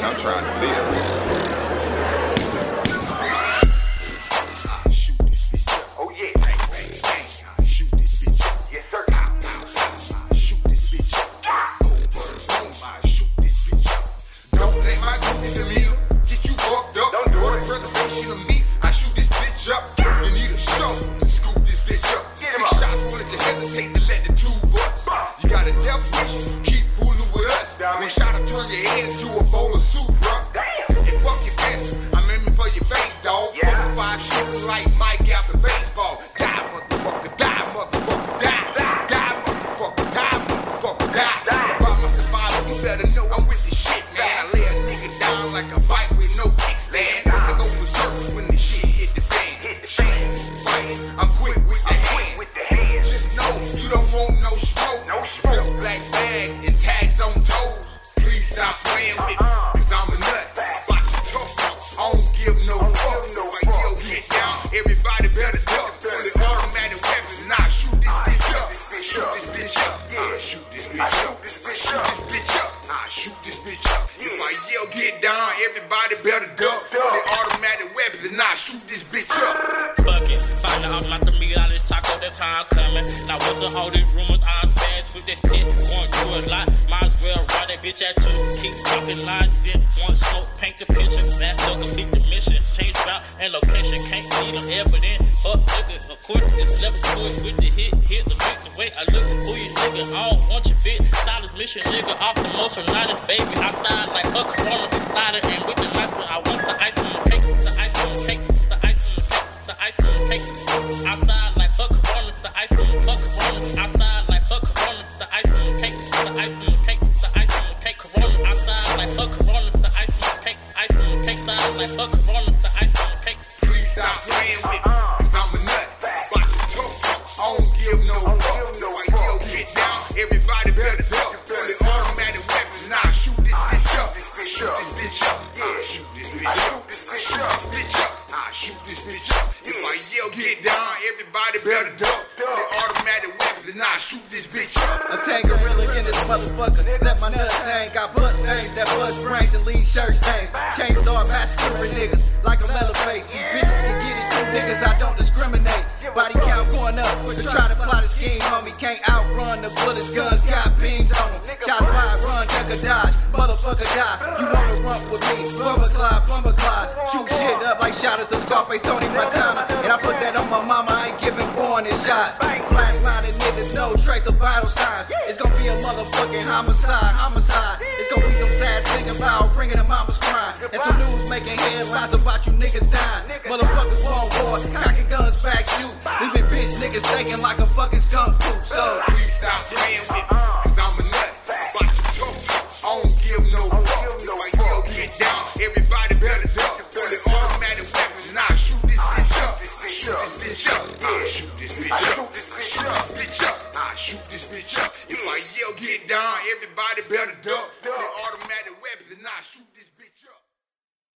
I'm trying to live. Better know I'm with the shit, man. I lay a nigga down like a bike with no kickstand. I go berserk when the shit hit the fan. I'm quick with the hand. With the hands. Just know you don't want no smoke. No smoke. Black bag and tags on toes. Please stop playing with me, I yell, get down, everybody better duck. For the automatic weapons, and I shoot this bitch up. Fuck it, find out I'm not the meat out of the taco, that's how I'm coming. Now, what's up, all these rumors? I spaz with that stick, going through a lot. Might as well ride that bitch at you. Keep talking lines, sit, one smoke, paint the picture. Last up, complete the mission. Change route and location, can't see them evident. Fuck nigga, of course, it's level two with the hit, hit the beat, the way I look. Who you nigga? I don't want your bit. Silence mission, nigga, off the motion, liners, baby. I sign like a corona, be sliding, and with the nice I want the ice on the cake, the ice on the cake, the ice on the cake, the ice on the cake. Outside like fuck corona, the ice on the fuck corona. Outside like fuck corona, the ice on the cake, the ice on the cake, the ice on the cake. Corona outside like fuck corona, the ice on the cake, ice on the cake. Side like fuck corona, the ice on the cake. Please stop playing with me, shoot this bitch up. Bitch up. I shoot this bitch up. If I yell, get down, everybody better duck. The automatic and I shoot this bitch up. A tank gorilla in this motherfucker. Let my nuts hang. Got butt things that bust brains and leave shirt stains. Chainsaw massacring niggas like a mellow face. These bitches can get it too, niggas. I don't discriminate. Body count going up. To try to plot a scheme, homie. Can't outrun the bullets, guns got beams on them. Shots fired, run, duck or dodge. Motherfucker die. You wanna run with me? Plumber Clyde, plumber Clyde. Shoot shit up like shotters to Scarface, Tony Montana. And I put that on my mama. I ain't giving warning shots. Flatlining niggas, no trace of vital signs. It's gonna be a motherfucking homicide, homicide. It's gonna be some sad thing about bringing a mama's crying. And some news making headlines about you niggas dying. Motherfuckers want war, cocking guns back shoot. Leaving bitch niggas thinking like a fucking skunk poop. So, Please stop playing with me, cause I'm a nut. Watch the tough, I don't give no fuck. Like, yo, get down, everybody better duck. For the automatic weapons, and I shoot this bitch up. Shoot this bitch up. I shoot this bitch up. Get down, everybody better duck.